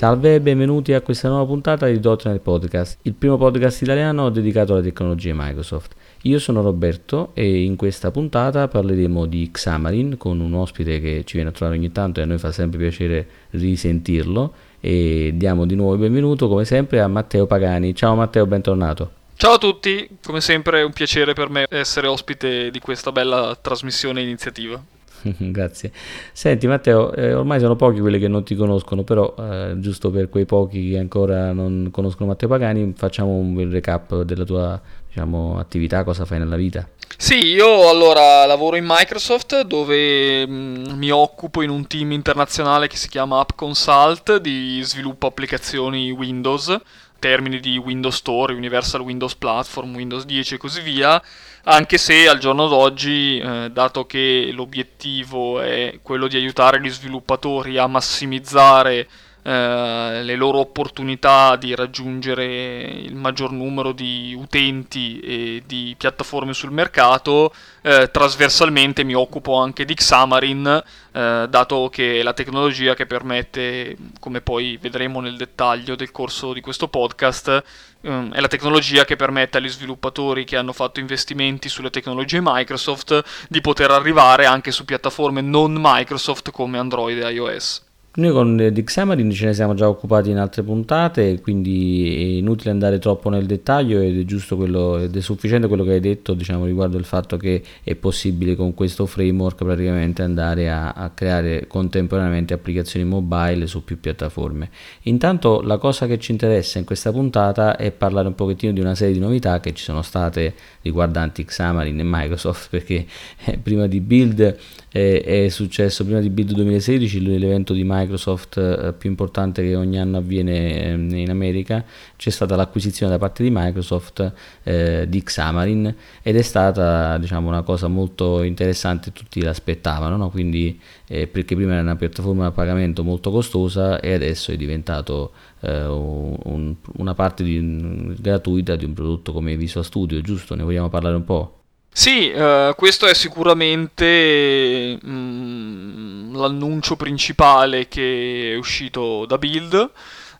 Salve e benvenuti a questa nuova puntata di .NET Podcast, il primo podcast italiano dedicato alle tecnologie Microsoft. Io sono Roberto e in questa puntata parleremo di Xamarin con un ospite che ci viene a trovare ogni tanto e a noi fa sempre piacere risentirlo e diamo di nuovo il benvenuto come sempre a Matteo Pagani. Ciao Matteo, bentornato. Ciao a tutti, come sempre è un piacere per me essere ospite di questa bella trasmissione e iniziativa. Grazie. Senti Matteo, eh, ormai sono pochi quelli che non ti conoscono, però eh, giusto per quei pochi che ancora non conoscono Matteo Pagani, facciamo un recap della tua diciamo, attività, cosa fai nella vita. Sì, io allora lavoro in Microsoft dove mh, mm, mi occupo in un team internazionale che si chiama App Consult di sviluppo applicazioni Windows termini di Windows Store, Universal Windows Platform, Windows 10 e così via, anche se al giorno d'oggi, eh, dato che l'obiettivo è quello di aiutare gli sviluppatori a massimizzare eh, le loro opportunità di raggiungere il maggior numero di utenti e di piattaforme sul mercato, eh, trasversalmente mi occupo anche di Xamarin, eh, dato che è la tecnologia che permette, come poi vedremo nel dettaglio del corso di questo podcast, ehm, è la tecnologia che permette agli sviluppatori che hanno fatto investimenti sulle tecnologie Microsoft di poter arrivare anche su piattaforme non Microsoft come Android e iOS. Noi con di Xamarin ce ne siamo già occupati in altre puntate, quindi è inutile andare troppo nel dettaglio ed è giusto quello, ed è sufficiente quello che hai detto diciamo, riguardo il fatto che è possibile con questo framework praticamente andare a, a creare contemporaneamente applicazioni mobile su più piattaforme. Intanto la cosa che ci interessa in questa puntata è parlare un pochettino di una serie di novità che ci sono state riguardanti Xamarin e Microsoft perché eh, prima di Build è successo, prima di Build 2016 l'evento di Microsoft eh, più importante che ogni anno avviene ehm, in America, c'è stata l'acquisizione da parte di Microsoft eh, di Xamarin ed è stata diciamo, una cosa molto interessante, tutti l'aspettavano, no? Quindi, eh, perché prima era una piattaforma a pagamento molto costosa e adesso è diventato un, una parte di, gratuita di un prodotto come Visual Studio, giusto? Ne vogliamo parlare un po'? Sì, uh, questo è sicuramente mm, l'annuncio principale che è uscito da Build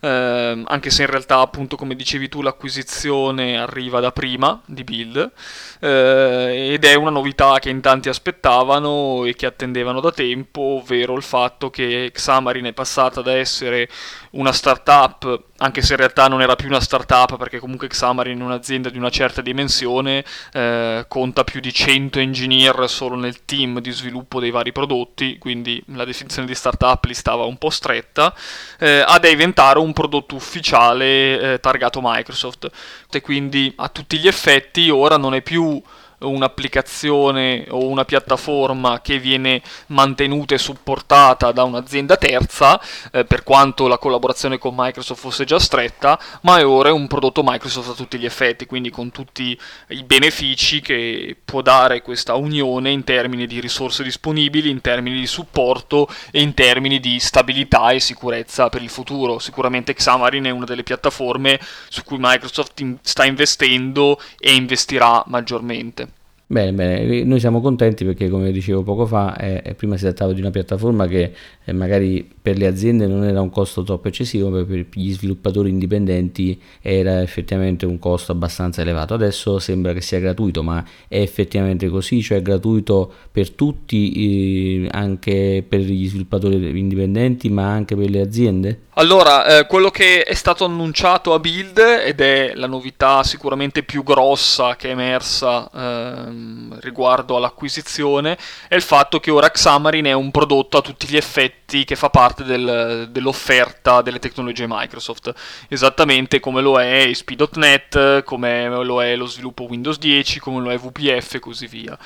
eh, anche se in realtà appunto come dicevi tu l'acquisizione arriva da prima di Build eh, ed è una novità che in tanti aspettavano e che attendevano da tempo, ovvero il fatto che Xamarin è passata da essere una startup, anche se in realtà non era più una startup perché comunque Xamarin è un'azienda di una certa dimensione, eh, conta più di 100 engineer solo nel team di sviluppo dei vari prodotti, quindi la definizione di startup li stava un po' stretta, eh, a diventare un prodotto ufficiale eh, targato Microsoft. E quindi a tutti gli effetti ora non è più un'applicazione o una piattaforma che viene mantenuta e supportata da un'azienda terza, eh, per quanto la collaborazione con Microsoft fosse già stretta, ma è ora un prodotto Microsoft a tutti gli effetti, quindi con tutti i benefici che può dare questa unione in termini di risorse disponibili, in termini di supporto e in termini di stabilità e sicurezza per il futuro. Sicuramente Xamarin è una delle piattaforme su cui Microsoft in- sta investendo e investirà maggiormente. Bene, bene, noi siamo contenti perché come dicevo poco fa, eh, prima si trattava di una piattaforma che eh, magari per le aziende non era un costo troppo eccessivo, ma per gli sviluppatori indipendenti era effettivamente un costo abbastanza elevato. Adesso sembra che sia gratuito, ma è effettivamente così, cioè è gratuito per tutti, eh, anche per gli sviluppatori indipendenti, ma anche per le aziende? Allora, eh, quello che è stato annunciato a Build, ed è la novità sicuramente più grossa che è emersa ehm, riguardo all'acquisizione, è il fatto che ora Xamarin è un prodotto a tutti gli effetti che fa parte del, dell'offerta delle tecnologie Microsoft, esattamente come lo è ASP.NET, come lo è lo sviluppo Windows 10, come lo è VPF e così via.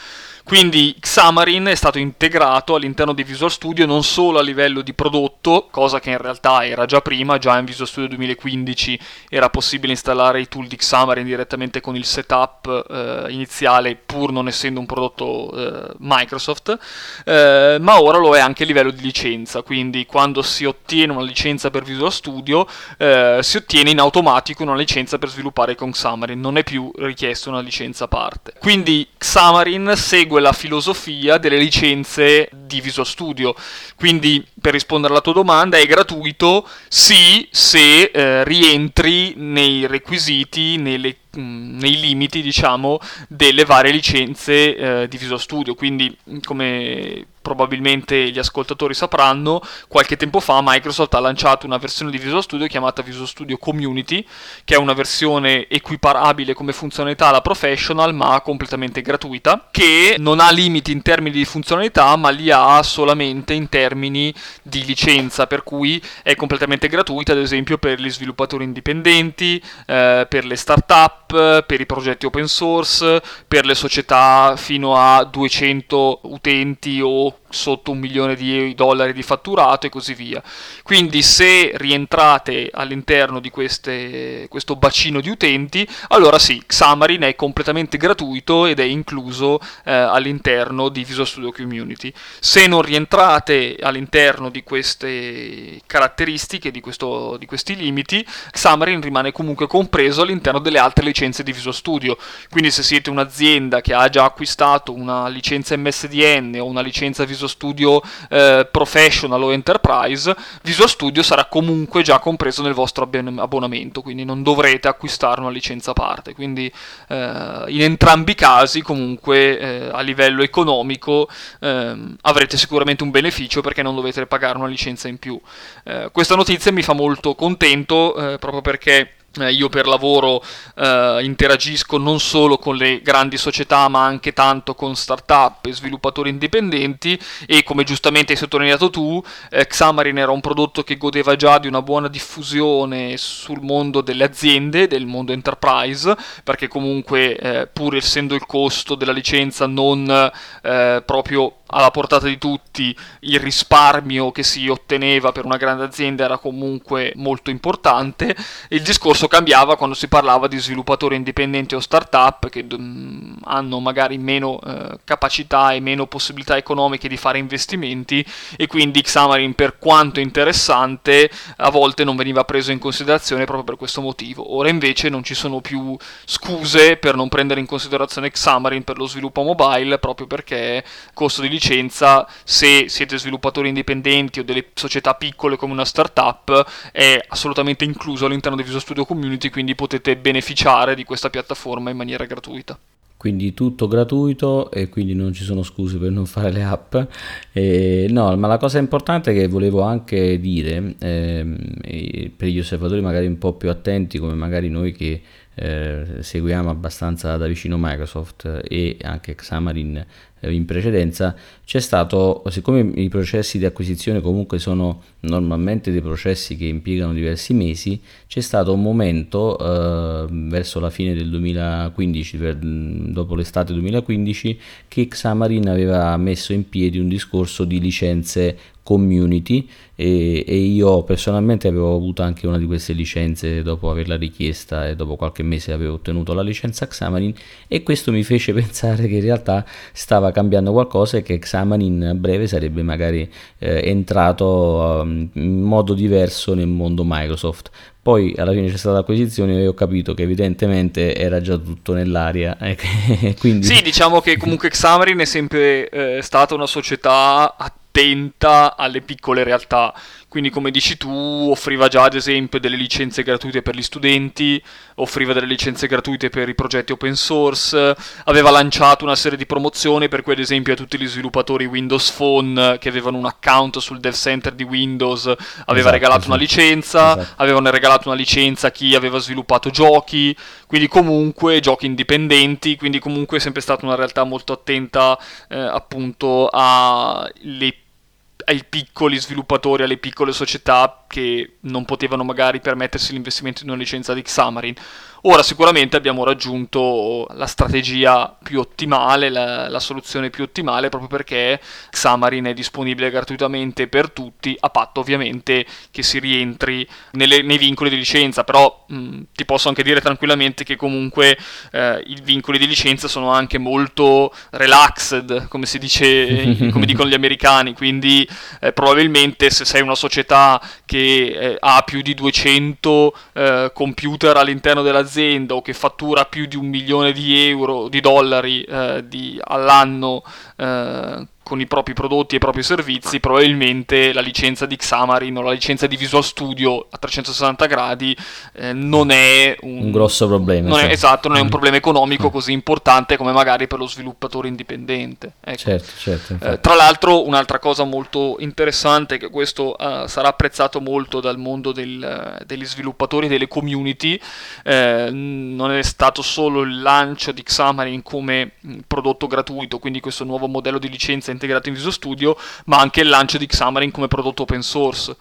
Quindi Xamarin è stato integrato all'interno di Visual Studio non solo a livello di prodotto, cosa che in realtà era già prima, già in Visual Studio 2015 era possibile installare i tool di Xamarin direttamente con il setup eh, iniziale pur non essendo un prodotto eh, Microsoft, eh, ma ora lo è anche a livello di licenza, quindi quando si ottiene una licenza per Visual Studio eh, si ottiene in automatico una licenza per sviluppare con Xamarin, non è più richiesta una licenza a parte. Quindi Xamarin segue segue la filosofia delle licenze di Visual Studio. Quindi, per rispondere alla tua domanda, è gratuito sì se eh, rientri nei requisiti, nelle nei limiti diciamo delle varie licenze eh, di Visual Studio. Quindi come probabilmente gli ascoltatori sapranno, qualche tempo fa Microsoft ha lanciato una versione di Visual Studio chiamata Visual Studio Community, che è una versione equiparabile come funzionalità alla Professional, ma completamente gratuita, che non ha limiti in termini di funzionalità, ma li ha solamente in termini di licenza, per cui è completamente gratuita, ad esempio per gli sviluppatori indipendenti, eh, per le start-up, per i progetti open source, per le società fino a 200 utenti o sotto un milione di dollari di fatturato e così via. Quindi se rientrate all'interno di queste, questo bacino di utenti, allora sì, Xamarin è completamente gratuito ed è incluso eh, all'interno di Visual Studio Community. Se non rientrate all'interno di queste caratteristiche, di, questo, di questi limiti, Xamarin rimane comunque compreso all'interno delle altre licenze di Visual Studio. Quindi se siete un'azienda che ha già acquistato una licenza MSDN o una licenza Visual Studio eh, Professional o Enterprise, Visual Studio sarà comunque già compreso nel vostro abbonamento, quindi non dovrete acquistare una licenza a parte. Quindi eh, in entrambi i casi comunque eh, a livello economico ehm, avrete sicuramente un beneficio perché non dovete pagare una licenza in più. Eh, questa notizia mi fa molto contento eh, proprio perché eh, io per lavoro eh, interagisco non solo con le grandi società ma anche tanto con start-up e sviluppatori indipendenti e come giustamente hai sottolineato tu eh, Xamarin era un prodotto che godeva già di una buona diffusione sul mondo delle aziende, del mondo enterprise perché comunque eh, pur essendo il costo della licenza non eh, proprio alla portata di tutti, il risparmio che si otteneva per una grande azienda era comunque molto importante. Il discorso cambiava quando si parlava di sviluppatori indipendenti o start-up che mh, hanno magari meno eh, capacità e meno possibilità economiche di fare investimenti e quindi Xamarin per quanto interessante a volte non veniva preso in considerazione proprio per questo motivo. Ora invece non ci sono più scuse per non prendere in considerazione Xamarin per lo sviluppo mobile proprio perché costo di licenza se siete sviluppatori indipendenti o delle società piccole come una startup è assolutamente incluso all'interno di Visual Studio Community, quindi potete beneficiare di questa piattaforma in maniera gratuita quindi tutto gratuito e quindi non ci sono scuse per non fare le app. E, no, ma la cosa importante che volevo anche dire eh, per gli osservatori magari un po' più attenti, come magari noi che eh, seguiamo abbastanza da vicino Microsoft e anche Xamarin eh, in precedenza, c'è stato, siccome i processi di acquisizione comunque sono normalmente dei processi che impiegano diversi mesi, c'è stato un momento eh, verso la fine del 2015, per, dopo l'estate 2015, che Xamarin aveva messo in piedi un discorso di licenze community e, e, io personalmente avevo avuto anche una di queste licenze dopo averla richiesta e dopo qualche mese avevo ottenuto la licenza Xamarin e questo mi fece pensare che in realtà stava cambiando qualcosa e che Xamarin a breve sarebbe magari eh, entrato um, in modo diverso nel mondo Microsoft poi alla fine c'è stata l'acquisizione e ho capito che evidentemente era già tutto nell'aria. Quindi... Sì, diciamo che comunque Xamarin è sempre eh, stata una società attenta alle piccole realtà quindi come dici tu offriva già ad esempio delle licenze gratuite per gli studenti, offriva delle licenze gratuite per i progetti open source, aveva lanciato una serie di promozioni per cui ad esempio a tutti gli sviluppatori Windows Phone che avevano un account sul dev center di Windows aveva esatto, regalato sì. una licenza, esatto. avevano regalato una licenza a chi aveva sviluppato giochi, quindi comunque giochi indipendenti, quindi comunque è sempre stata una realtà molto attenta eh, appunto alle ai piccoli sviluppatori, alle piccole società che non potevano magari permettersi l'investimento in una licenza di Xamarin. Ora sicuramente abbiamo raggiunto la strategia più ottimale, la, la, soluzione più ottimale, proprio perché Xamarin è disponibile gratuitamente per tutti, a patto ovviamente che si rientri nelle, nei vincoli di licenza, però mh, ti posso anche dire tranquillamente che comunque eh, i vincoli di licenza sono anche molto relaxed, come si dice, come dicono gli americani, quindi eh, probabilmente se sei una società che eh, ha più di 200 eh, computer all'interno dell'azienda o che fattura più di un milione di euro, di dollari eh, di, all'anno eh, con i propri prodotti e i propri servizi, probabilmente la licenza di Xamarin o la licenza di Visual Studio a 360 gradi eh, non è un, un grosso problema. Non è, esatto, non è un mm. problema economico mm. così importante come magari per lo sviluppatore indipendente. Ecco. Certo, certo. Eh, tra l'altro, un'altra cosa molto interessante, che questo uh, sarà apprezzato molto dal mondo del, uh, degli sviluppatori delle community, eh, non è stato solo il lancio di Xamarin come mm, prodotto gratuito, quindi questo nuovo modello di licenza integrato in Visual Studio, ma anche il lancio di Xamarin come prodotto open source.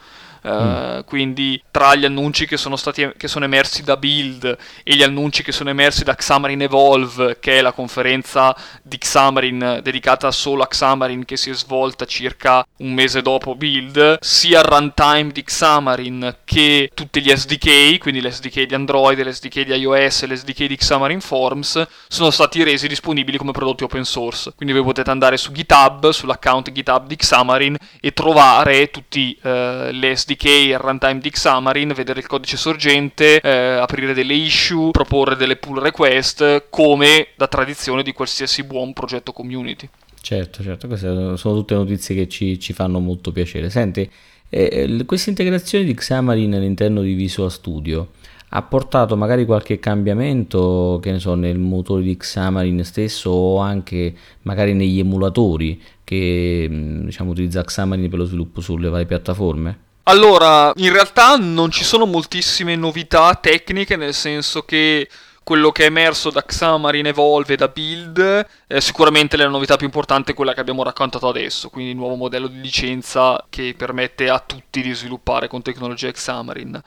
Mm. Quindi tra gli annunci che sono, stati, che sono emersi da Build e gli annunci che sono emersi da Xamarin Evolve, che è la conferenza di Xamarin dedicata solo a Xamarin che si è svolta circa un mese dopo Build, sia il runtime di Xamarin che tutti gli SDK, quindi l'SDK di Android, l'SDK di iOS e l'SDK di Xamarin Forms, sono stati resi disponibili come prodotti open source. Quindi voi potete andare su GitHub, sull'account GitHub di Xamarin e trovare tutti uh, le SDK SDK runtime di Xamarin, vedere il codice sorgente, eh, aprire delle issue, proporre delle pull request, come da tradizione di qualsiasi buon progetto community. Certo, certo, queste sono tutte notizie che ci, ci fanno molto piacere. Senti, eh, questa integrazione di Xamarin all'interno di Visual Studio ha portato magari qualche cambiamento, che ne so, nel motore di Xamarin stesso o anche magari negli emulatori che diciamo, utilizza Xamarin per lo sviluppo sulle varie piattaforme? Allora, in realtà non ci sono moltissime novità tecniche, nel senso che quello che è emerso da Xamarin Evolve da Build, eh, sicuramente la novità più importante è quella che abbiamo raccontato adesso, quindi il nuovo modello di licenza che permette a tutti di sviluppare con tecnologia Xamarin.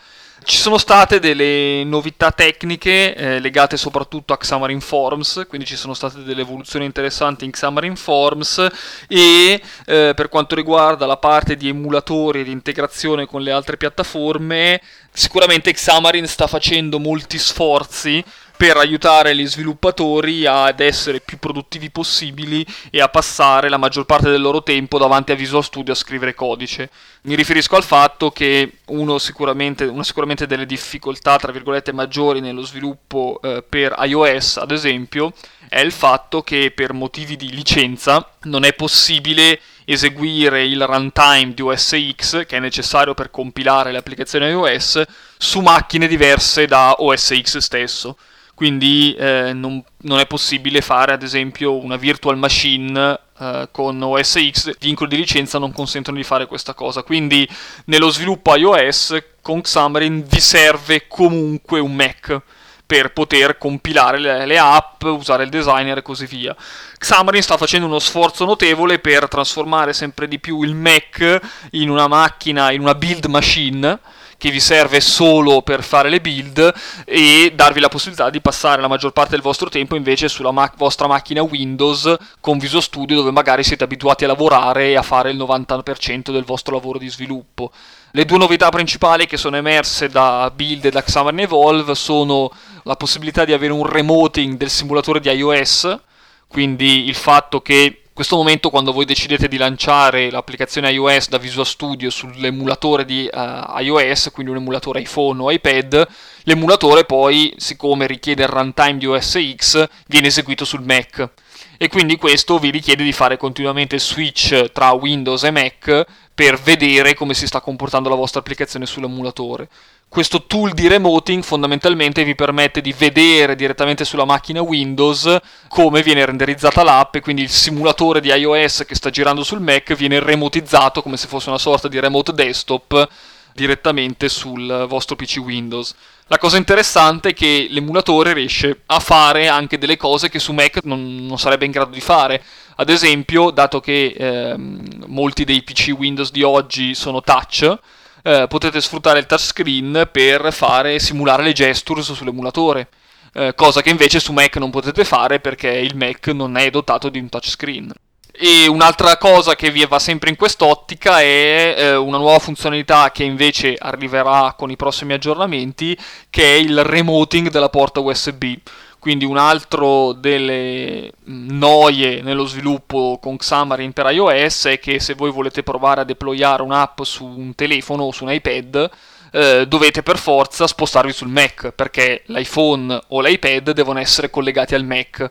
Ci sono state delle novità tecniche eh, legate soprattutto a Xamarin Forms, quindi ci sono state delle evoluzioni interessanti in Xamarin Forms e eh, per quanto riguarda la parte di emulatori e di integrazione con le altre piattaforme, sicuramente Xamarin sta facendo molti sforzi per aiutare gli sviluppatori ad essere più produttivi possibili e a passare la maggior parte del loro tempo davanti a Visual Studio a scrivere codice. Mi riferisco al fatto che sicuramente, una sicuramente delle difficoltà, tra virgolette, maggiori nello sviluppo eh, per iOS, ad esempio, è il fatto che per motivi di licenza non è possibile eseguire il runtime di OS X che è necessario per compilare le applicazioni iOS su macchine diverse da OS X stesso quindi eh, non, non, è possibile fare ad esempio una virtual machine eh, con OS X, vincoli di licenza non consentono di fare questa cosa, quindi nello sviluppo iOS con Xamarin vi serve comunque un Mac per poter compilare le, le, app, usare il designer e così via. Xamarin sta facendo uno sforzo notevole per trasformare sempre di più il Mac in una macchina, in una build machine che vi serve solo per fare le build e darvi la possibilità di passare la maggior parte del vostro tempo invece sulla ma- vostra macchina Windows con Visual Studio dove magari siete abituati a lavorare e a fare il 90% del vostro lavoro di sviluppo. Le due novità principali che sono emerse da Build e da Xamarin Evolve sono la possibilità di avere un remoting del simulatore di iOS, quindi il fatto che questo momento quando voi decidete di lanciare l'applicazione iOS da Visual Studio sull'emulatore di uh, iOS, quindi un emulatore iPhone o iPad, l'emulatore poi, siccome richiede il runtime di OS X, viene eseguito sul Mac. E quindi questo vi richiede di fare continuamente il switch tra Windows e Mac per vedere come si sta comportando la vostra applicazione sull'emulatore. Questo tool di remoting fondamentalmente vi permette di vedere direttamente sulla macchina Windows come viene renderizzata l'app e quindi il simulatore di iOS che sta girando sul Mac viene remotizzato come se fosse una sorta di remote desktop direttamente sul vostro PC Windows. La cosa interessante è che l'emulatore riesce a fare anche delle cose che su Mac non, non sarebbe in grado di fare. Ad esempio, dato che ehm, molti dei PC Windows di oggi sono touch, eh, potete sfruttare il touchscreen per fare simulare le gestures sull'emulatore. Eh, cosa che invece su Mac non potete fare perché il Mac non è dotato di un touchscreen. E un'altra cosa che vi va sempre in quest'ottica è eh, una nuova funzionalità che invece arriverà con i prossimi aggiornamenti, che è il remoting della porta USB. Quindi un altro delle noie nello sviluppo con Xamarin per iOS è che se voi volete provare a deployare un'app su un telefono o su un iPad, eh, dovete per forza spostarvi sul Mac perché l'iPhone o l'iPad devono essere collegati al Mac.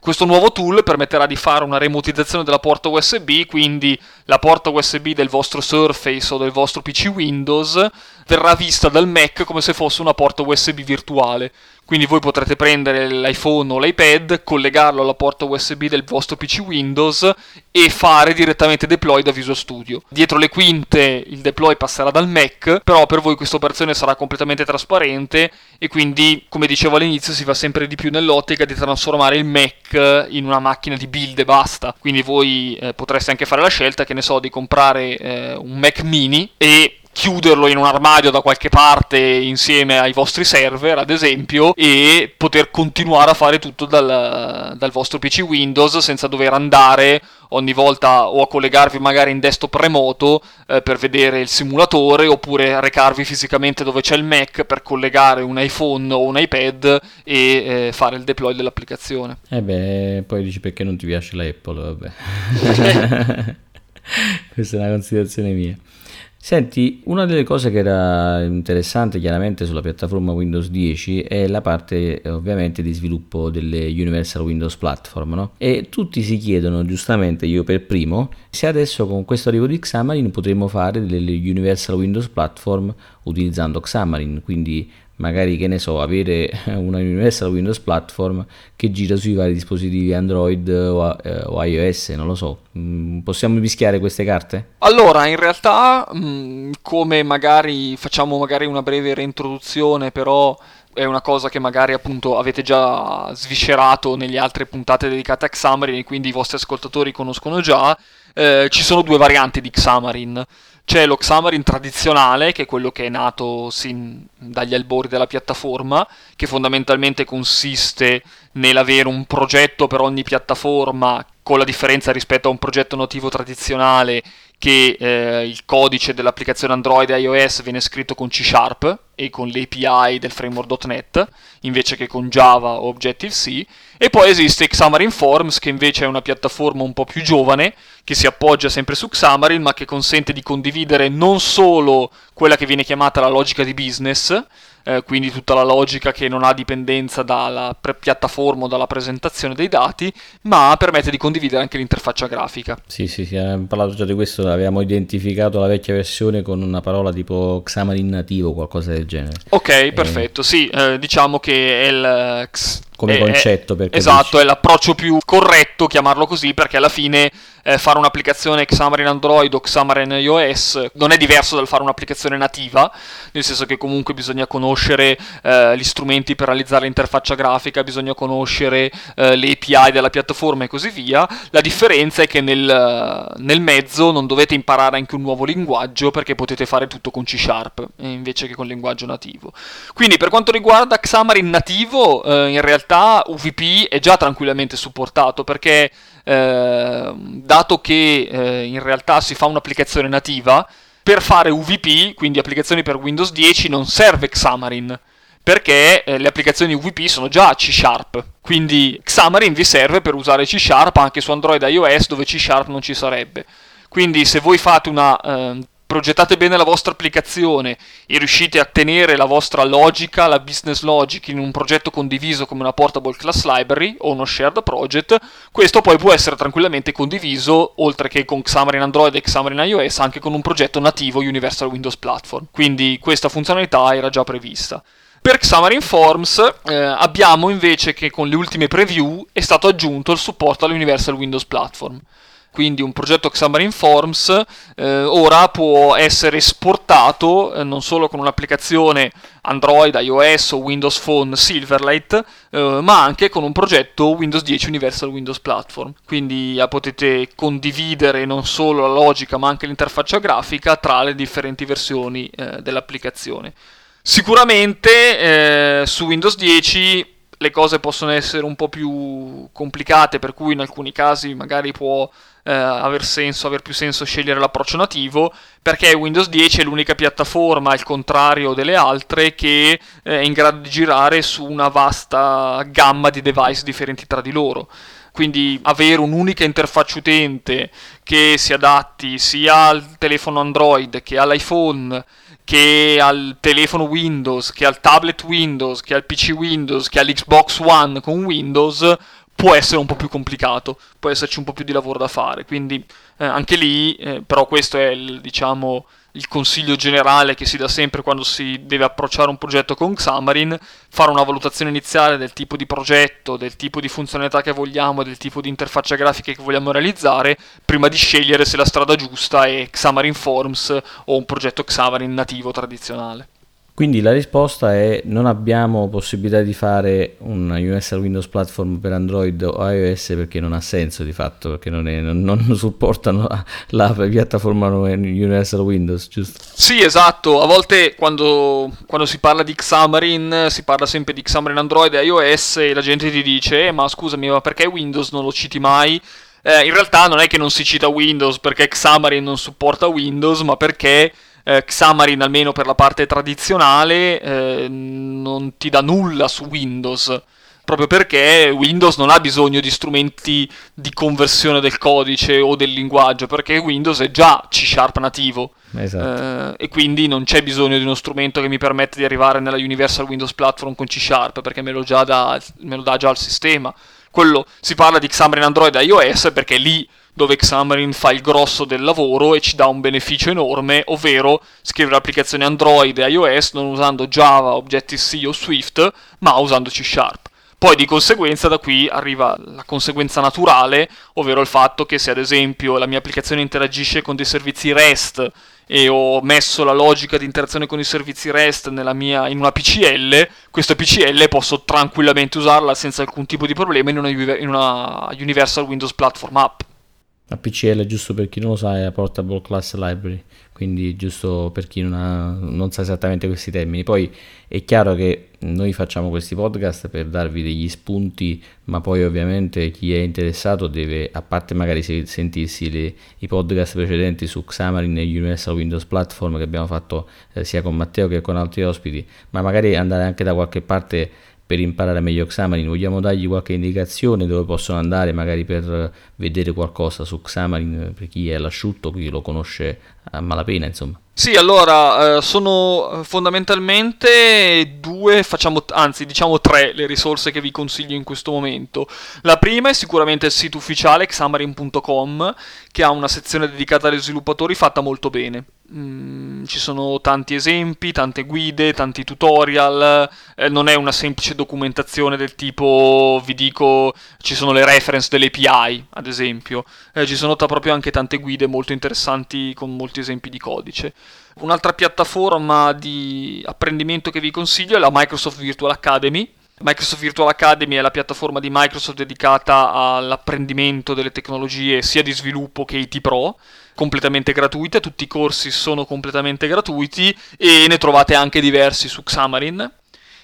Questo nuovo tool permetterà di fare una remotizzazione della porta USB, quindi la porta USB del vostro Surface o del vostro PC Windows verrà vista dal Mac come se fosse una porta USB virtuale. Quindi voi potrete prendere l'iPhone o l'iPad, collegarlo alla porta USB del vostro PC Windows e fare direttamente deploy da Visual Studio. Dietro le quinte il deploy passerà dal Mac, però per voi questa operazione sarà completamente trasparente e quindi, come dicevo all'inizio, si va sempre di più nell'ottica di trasformare il Mac in una macchina di build e basta. Quindi voi eh, potreste anche fare la scelta, che ne so, di comprare eh, un Mac mini e chiuderlo in un armadio da qualche parte insieme ai vostri server, ad esempio, e poter continuare a fare tutto dal, dal vostro PC Windows senza dover andare ogni volta o a collegarvi magari in desktop remoto eh, per vedere il simulatore oppure recarvi fisicamente dove c'è il Mac per collegare un iPhone o un iPad e eh, fare il deploy dell'applicazione. Eh beh, poi dici perché non ti piace la Apple, vabbè. Questa è una considerazione mia. Senti, una delle cose che era interessante chiaramente sulla piattaforma Windows 10 è la parte ovviamente di sviluppo delle Universal Windows Platform, no? E tutti si chiedono, giustamente io per primo, se adesso con questo arrivo di Xamarin potremmo fare delle Universal Windows Platform utilizzando Xamarin, quindi magari che ne so, avere una Universal Windows Platform che gira sui vari dispositivi Android o, eh, o iOS, non lo so. Mm, possiamo mischiare queste carte? Allora, in realtà, mm, come magari facciamo magari una breve reintroduzione, però è una cosa che magari appunto avete già sviscerato nelle altre puntate dedicate a Xamarin quindi i vostri ascoltatori conoscono già, eh, ci sono due varianti di Xamarin. C'è lo Xamarin tradizionale, che è quello che è nato sin dagli albori della piattaforma, che fondamentalmente consiste nell'avere un progetto per ogni piattaforma, con la differenza rispetto a un progetto nativo tradizionale che eh, il codice dell'applicazione Android e iOS viene scritto con C Sharp e con le API del framework.NET invece che con Java o Objective-C. E poi esiste Xamarin Forms che invece è una piattaforma un po' più giovane che si appoggia sempre su Xamarin ma che consente di condividere non solo quella che viene chiamata la logica di business eh, quindi tutta la logica che non ha dipendenza dalla pre- piattaforma o dalla presentazione dei dati, ma permette di condividere anche l'interfaccia grafica. Sì, sì, sì, abbiamo parlato già di questo, avevamo identificato la vecchia versione con una parola tipo Xamarin nativo, qualcosa del genere. Ok, eh... perfetto, sì, eh, diciamo che è il... Come è, concetto per Esatto, è l'approccio più corretto chiamarlo così perché alla fine eh, fare un'applicazione Xamarin Android o Xamarin iOS non è diverso dal fare un'applicazione nativa, nel senso che comunque bisogna conoscere eh, gli strumenti per realizzare l'interfaccia grafica, bisogna conoscere eh, le API della piattaforma e così via. La differenza è che nel, nel, mezzo non dovete imparare anche un nuovo linguaggio perché potete fare tutto con C Sharp eh, invece che con linguaggio nativo. Quindi per quanto riguarda Xamarin nativo, eh, in realtà UVP è già tranquillamente supportato perché eh, dato che eh, in realtà si fa un'applicazione nativa, per fare UVP, quindi applicazioni per Windows 10, non serve Xamarin, perché eh, le applicazioni UVP sono già C Sharp. Quindi Xamarin vi serve per usare C Sharp anche su Android e iOS dove C Sharp non ci sarebbe. Quindi se voi fate una eh, progettate bene la vostra applicazione e riuscite a tenere la vostra logica, la business logic in un progetto condiviso come una portable class library o uno shared project, questo poi può essere tranquillamente condiviso oltre che con Xamarin Android e Xamarin iOS anche con un progetto nativo Universal Windows Platform. Quindi questa funzionalità era già prevista. Per Xamarin Forms eh, abbiamo invece che con le ultime preview è stato aggiunto il supporto all'Universal Windows Platform quindi un progetto Xamarin Forms eh, ora può essere esportato eh, non solo con un'applicazione Android, iOS o Windows Phone Silverlight, eh, ma anche con un progetto Windows 10 Universal Windows Platform. Quindi eh, potete condividere non solo la logica ma anche l'interfaccia grafica tra le differenti versioni eh, dell'applicazione. Sicuramente eh, su Windows 10 le cose possono essere un po' più complicate, per cui in alcuni casi magari può eh, aver senso, aver più senso scegliere l'approccio nativo, perché Windows 10 è l'unica piattaforma, al contrario delle altre, che eh, è in grado di girare su una vasta gamma di device differenti tra di loro. Quindi avere un'unica interfaccia utente che si adatti sia al telefono Android che all'iPhone che al telefono Windows, che al tablet Windows, che al PC Windows, che all'Xbox One con Windows può essere un po' più complicato, può esserci un po' più di lavoro da fare, quindi eh, anche lì, eh, però questo è il, diciamo, il consiglio generale che si dà sempre quando si deve approcciare un progetto con Xamarin, fare una valutazione iniziale del tipo di progetto, del tipo di funzionalità che vogliamo, del tipo di interfaccia grafica che vogliamo realizzare, prima di scegliere se la strada giusta è Xamarin Forms o un progetto Xamarin nativo tradizionale. Quindi la risposta è non abbiamo possibilità di fare un Universal Windows Platform per Android o iOS perché non ha senso di fatto, perché non, è, non, non supportano la, la, piattaforma Universal Windows, giusto? Sì, esatto. A volte quando, quando, si parla di Xamarin si parla sempre di Xamarin Android e iOS e la gente ti dice eh, ma scusami, ma perché Windows non lo citi mai? Eh, in realtà non è che non si cita Windows perché Xamarin non supporta Windows, ma perché eh, Xamarin, almeno per la parte tradizionale, eh, non ti dà nulla su Windows. Proprio perché Windows non ha bisogno di strumenti di conversione del codice o del linguaggio, perché Windows è già C Sharp nativo. Esatto. Eh, e quindi non c'è bisogno di uno strumento che mi permette di arrivare nella Universal Windows Platform con C Sharp, perché me lo, da, me lo dà già il sistema. Quello si parla di Xamarin Android e iOS perché lì dove Xamarin fa il grosso del lavoro e ci dà un beneficio enorme, ovvero scrivere applicazioni Android e iOS non usando Java, Objective-C o Swift, ma usando C Sharp. Poi di conseguenza da qui arriva la conseguenza naturale, ovvero il fatto che se ad esempio la mia applicazione interagisce con dei servizi REST e ho messo la logica di interazione con i servizi REST mia, in una PCL, questa PCL posso tranquillamente usarla senza alcun tipo di problema in una, in una Universal Windows Platform App. La PCL, giusto per chi non lo sa, è la Portable Class Library, quindi giusto per chi non, ha, non, sa esattamente questi termini. Poi è chiaro che noi facciamo questi podcast per darvi degli spunti, ma poi ovviamente chi è interessato deve, a parte magari sentirsi le, i podcast precedenti su Xamarin e Universal Windows Platform che abbiamo fatto eh, sia con Matteo che con altri ospiti, ma magari andare anche da qualche parte per imparare meglio Xamarin, vogliamo dargli qualche indicazione dove possono andare magari per vedere qualcosa su Xamarin per chi è l'asciutto, chi lo conosce a malapena insomma. Sì, allora, eh, sono fondamentalmente due, facciamo, anzi diciamo tre le risorse che vi consiglio in questo momento. La prima è sicuramente il sito ufficiale xamarin.com che ha una sezione dedicata agli sviluppatori fatta molto bene. Mm, ci sono tanti esempi, tante guide, tanti tutorial, eh, non è una semplice documentazione del tipo vi dico ci sono le reference delle API, ad esempio. Eh, ci sono proprio anche tante guide molto interessanti con molti esempi di codice. Un'altra piattaforma di apprendimento che vi consiglio è la Microsoft Virtual Academy. Microsoft Virtual Academy è la piattaforma di Microsoft dedicata all'apprendimento delle tecnologie sia di sviluppo che IT Pro, completamente gratuita, tutti i corsi sono completamente gratuiti e ne trovate anche diversi su Xamarin.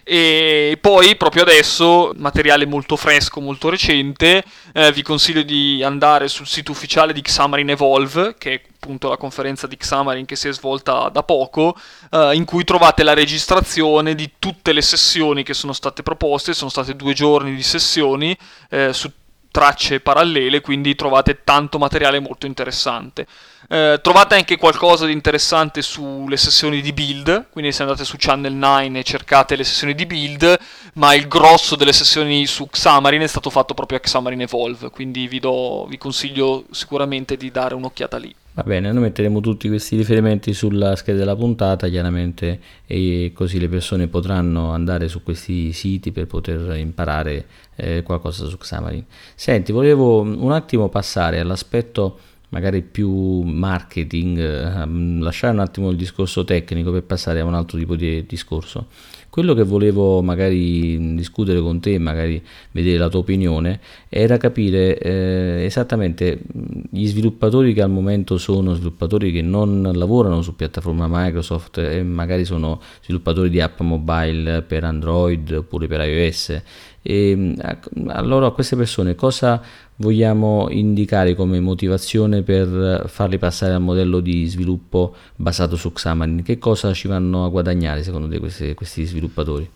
E poi proprio adesso, materiale molto fresco, molto recente, eh, vi consiglio di andare sul sito ufficiale di Xamarin Evolve, che è appunto la conferenza di Xamarin che si è svolta da poco, eh, in cui trovate la registrazione di tutte le sessioni che sono state proposte, sono state due giorni di sessioni eh, su tracce parallele, quindi trovate tanto materiale molto interessante. Eh, trovate anche qualcosa di interessante sulle sessioni di build, quindi se andate su Channel 9 e cercate le sessioni di build, ma il grosso delle sessioni su Xamarin è stato fatto proprio a Xamarin Evolve, quindi vi, do, vi consiglio sicuramente di dare un'occhiata lì. Va bene, noi metteremo tutti questi riferimenti sulla scheda della puntata, chiaramente, e così le persone potranno andare su questi siti per poter imparare eh, qualcosa su Xamarin. Senti, volevo un attimo passare all'aspetto magari più marketing, eh, lasciare un attimo il discorso tecnico per passare a un altro tipo di discorso. Quello che volevo magari discutere con te, magari vedere la tua opinione, era capire eh, esattamente gli sviluppatori che al momento sono sviluppatori che non lavorano su piattaforma Microsoft e magari sono sviluppatori di app mobile per Android oppure per iOS. E, allora a queste persone cosa vogliamo indicare come motivazione per farli passare al modello di sviluppo basato su Xamarin? Che cosa ci vanno a guadagnare secondo te questi, questi sviluppatori?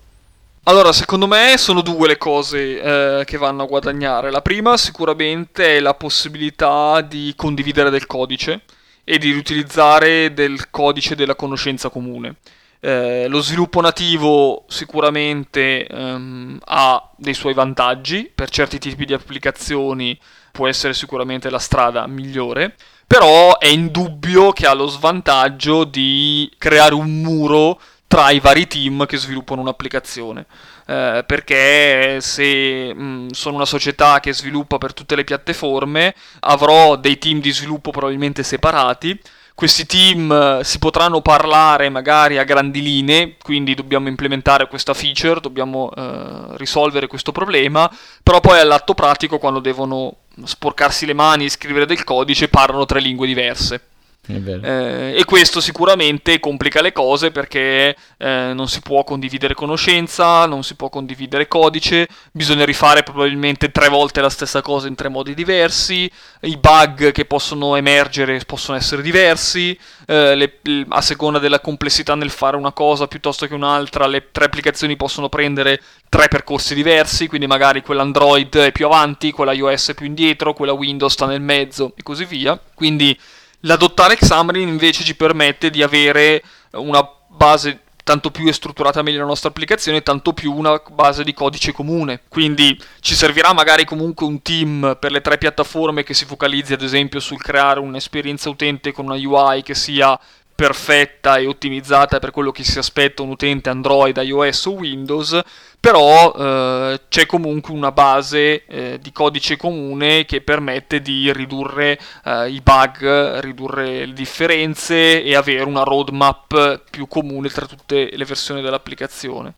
Allora, secondo me sono due le cose eh, che vanno a guadagnare. La prima sicuramente è la possibilità di condividere del codice e di riutilizzare del codice della conoscenza comune. Eh, lo sviluppo nativo sicuramente ehm, ha dei suoi vantaggi, per certi tipi di applicazioni può essere sicuramente la strada migliore, però è indubbio che ha lo svantaggio di creare un muro tra i vari team che sviluppano un'applicazione. Eh, perché se mh, mm, sono una società che sviluppa per tutte le piattaforme, avrò dei team di sviluppo probabilmente separati questi team eh, si potranno parlare magari a grandi linee, quindi dobbiamo implementare questa feature, dobbiamo eh, risolvere questo problema, però poi all'atto pratico quando devono sporcarsi le mani e scrivere del codice parlano tre lingue diverse. Eh, e questo sicuramente complica le cose perché eh, non si può condividere conoscenza, non si può condividere codice, bisogna rifare probabilmente tre volte la stessa cosa in tre modi diversi, i bug che possono emergere possono essere diversi, eh, le, a seconda della complessità nel fare una cosa piuttosto che un'altra, le tre applicazioni possono prendere tre percorsi diversi, quindi magari quella Android è più avanti, quella iOS è più indietro, quella Windows sta nel mezzo e così via. Quindi L'adottare Xamarin invece ci permette di avere una base tanto più è strutturata meglio la nostra applicazione, tanto più una base di codice comune. Quindi ci servirà magari comunque un team per le tre piattaforme che si focalizzi ad esempio sul creare un'esperienza utente con una UI che sia perfetta e ottimizzata per quello che si aspetta un utente Android, iOS o Windows, però eh, c'è comunque una base eh, di codice comune che permette di ridurre eh, i bug, ridurre le differenze e avere una roadmap più comune tra tutte le versioni dell'applicazione.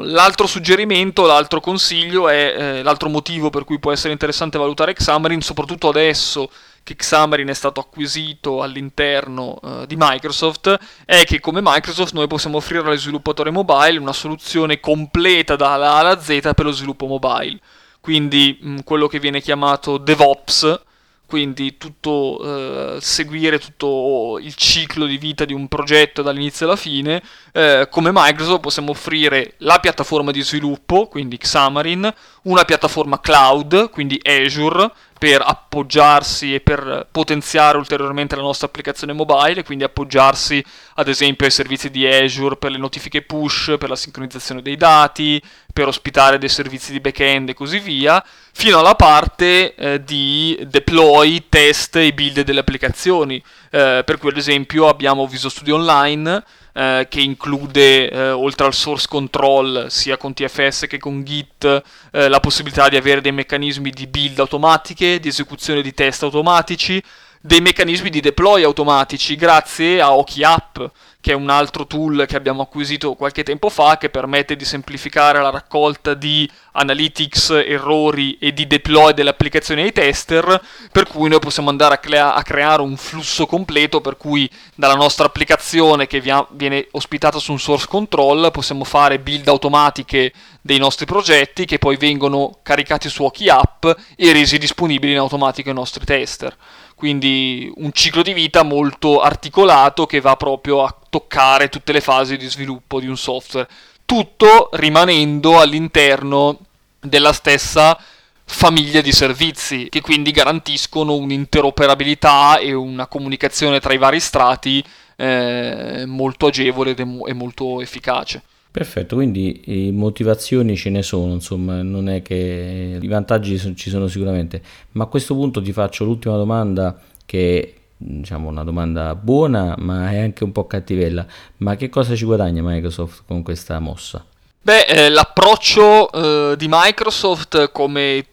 L'altro suggerimento, l'altro consiglio è eh, l'altro motivo per cui può essere interessante valutare Xamarin, soprattutto adesso che Xamarin è stato acquisito all'interno uh, di Microsoft è che come Microsoft noi possiamo offrire allo sviluppatore mobile una soluzione completa dalla A alla Z per lo sviluppo mobile. Quindi mh, quello che viene chiamato DevOps, quindi tutto eh, seguire tutto il ciclo di vita di un progetto dall'inizio alla fine, eh, come Microsoft possiamo offrire la piattaforma di sviluppo, quindi Xamarin, una piattaforma cloud, quindi Azure, per appoggiarsi e per potenziare ulteriormente la nostra applicazione mobile, quindi appoggiarsi ad esempio ai servizi di Azure per le notifiche push, per la sincronizzazione dei dati, per ospitare dei servizi di backend e così via, fino alla parte eh, di deploy, test e build delle applicazioni. Eh, per cui ad esempio abbiamo Visual Studio Online, eh, che include eh, oltre al source control sia con TFS che con Git eh, la possibilità di avere dei meccanismi di build automatiche, di esecuzione di test automatici, dei meccanismi di deploy automatici grazie a Oki App che è un altro tool che abbiamo acquisito qualche tempo fa che permette di semplificare la raccolta di analytics, errori e di deploy delle applicazioni ai tester, per cui noi possiamo andare a, crea- a creare un flusso completo per cui dalla nostra applicazione che via- viene ospitata su un source control possiamo fare build automatiche dei nostri progetti che poi vengono caricati su Oki App e resi disponibili in automatico ai nostri tester quindi un ciclo di vita molto articolato che va proprio a toccare tutte le fasi di sviluppo di un software, tutto rimanendo all'interno della stessa famiglia di servizi che quindi garantiscono un'interoperabilità e una comunicazione tra i vari strati eh, molto agevole e molto efficace. Perfetto, quindi motivazioni ce ne sono, insomma, non è che i vantaggi ci sono sicuramente, ma a questo punto ti faccio l'ultima domanda che diciamo una domanda buona, ma è anche un po' cattivella. Ma che cosa ci guadagna Microsoft con questa mossa? Beh, eh, l'approccio eh, di Microsoft, come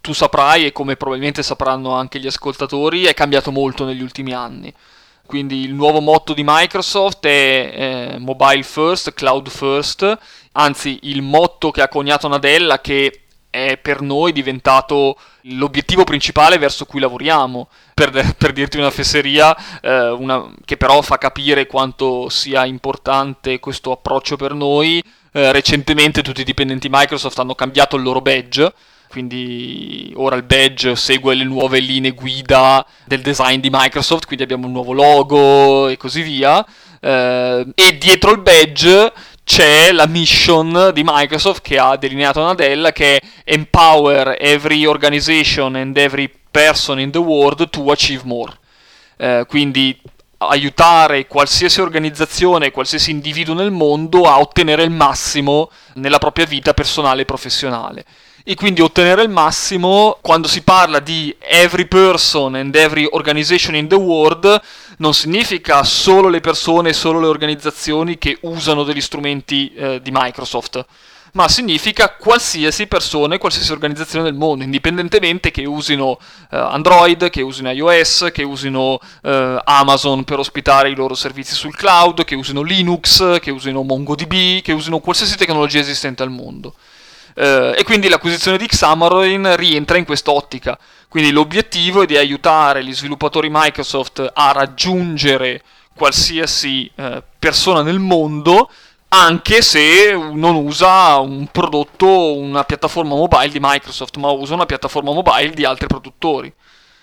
tu saprai e come probabilmente sapranno anche gli ascoltatori, è cambiato molto negli ultimi anni. Quindi il nuovo motto di Microsoft è eh, mobile first, cloud first, anzi il motto che ha coniato Nadella che è per noi diventato l'obiettivo principale verso cui lavoriamo. Per, per dirti una fesseria, eh, una, che però fa capire quanto sia importante questo approccio per noi, eh, recentemente tutti i dipendenti Microsoft hanno cambiato il loro badge quindi ora il badge segue le nuove linee guida del design di Microsoft, quindi abbiamo un nuovo logo e così via. Eh, e dietro il badge c'è la mission di Microsoft che ha delineato Nadella che è Empower every organization and every person in the world to achieve more. Eh, quindi aiutare qualsiasi organizzazione, qualsiasi individuo nel mondo a ottenere il massimo nella propria vita personale e professionale e quindi ottenere il massimo quando si parla di every person and every organization in the world non significa solo le persone, solo le organizzazioni che usano degli strumenti eh, di Microsoft ma significa qualsiasi persona e qualsiasi organizzazione del mondo, indipendentemente che usino eh, Android, che usino iOS, che usino eh, Amazon per ospitare i loro servizi sul cloud, che usino Linux, che usino MongoDB, che usino qualsiasi tecnologia esistente al mondo. Eh, e quindi l'acquisizione di Xamarin rientra in quest'ottica. Quindi l'obiettivo è di aiutare gli sviluppatori Microsoft a raggiungere qualsiasi eh, persona nel mondo anche se non usa un prodotto, una piattaforma mobile di Microsoft, ma usa una piattaforma mobile di altri produttori.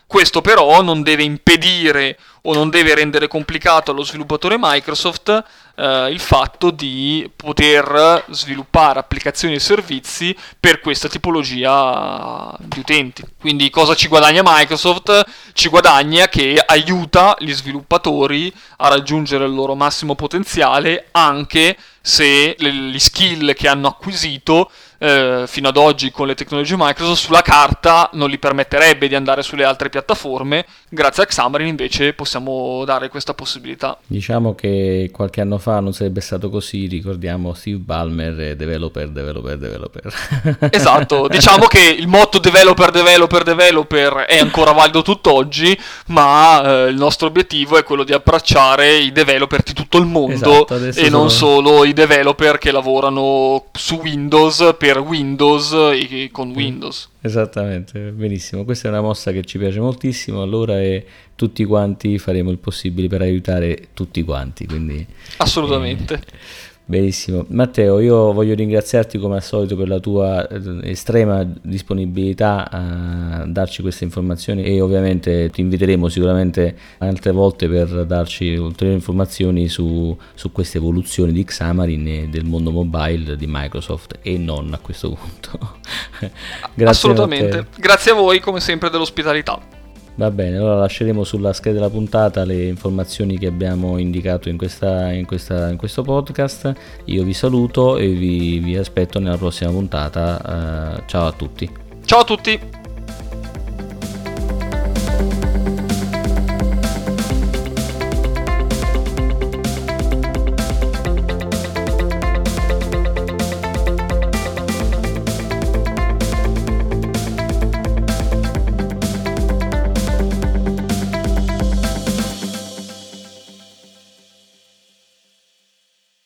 Questo però non deve impedire o non deve rendere complicato allo sviluppatore Microsoft eh, il fatto di poter sviluppare applicazioni e servizi per questa tipologia di utenti. Quindi cosa ci guadagna Microsoft? Ci guadagna che aiuta gli sviluppatori a raggiungere il loro massimo potenziale anche se gli skill che hanno acquisito eh, fino ad oggi con le tecnologie Microsoft sulla carta non li permetterebbe di andare sulle altre piattaforme, grazie a Xamarin invece possiamo dare questa possibilità. Diciamo che qualche anno fa non sarebbe stato così, ricordiamo Steve Ballmer e developer, developer, developer. esatto, diciamo che il motto developer, developer, developer è ancora valido tutt'oggi, ma eh, il nostro obiettivo è quello di abbracciare i developer di tutto il mondo esatto, e non solo i developer che lavorano su Windows per Windows e con mm. Windows. Esattamente, benissimo. Questa è una mossa che ci piace moltissimo, allora e tutti quanti faremo il possibile per aiutare tutti quanti. Quindi, Assolutamente. Eh, Benissimo. Matteo, io voglio ringraziarti come al solito per la tua eh, estrema disponibilità a darci queste informazioni e ovviamente ti inviteremo sicuramente altre volte per darci ulteriori informazioni su, su queste evoluzioni di Xamarin e del mondo mobile di Microsoft e non a questo punto. Grazie Assolutamente. Matteo. Grazie a voi come sempre dell'ospitalità. Va bene, allora lasceremo sulla scheda della puntata le informazioni che abbiamo indicato in, questa, in, questa, in questo podcast. Io vi saluto e vi, vi aspetto nella prossima puntata. Uh, ciao a tutti. Ciao a tutti.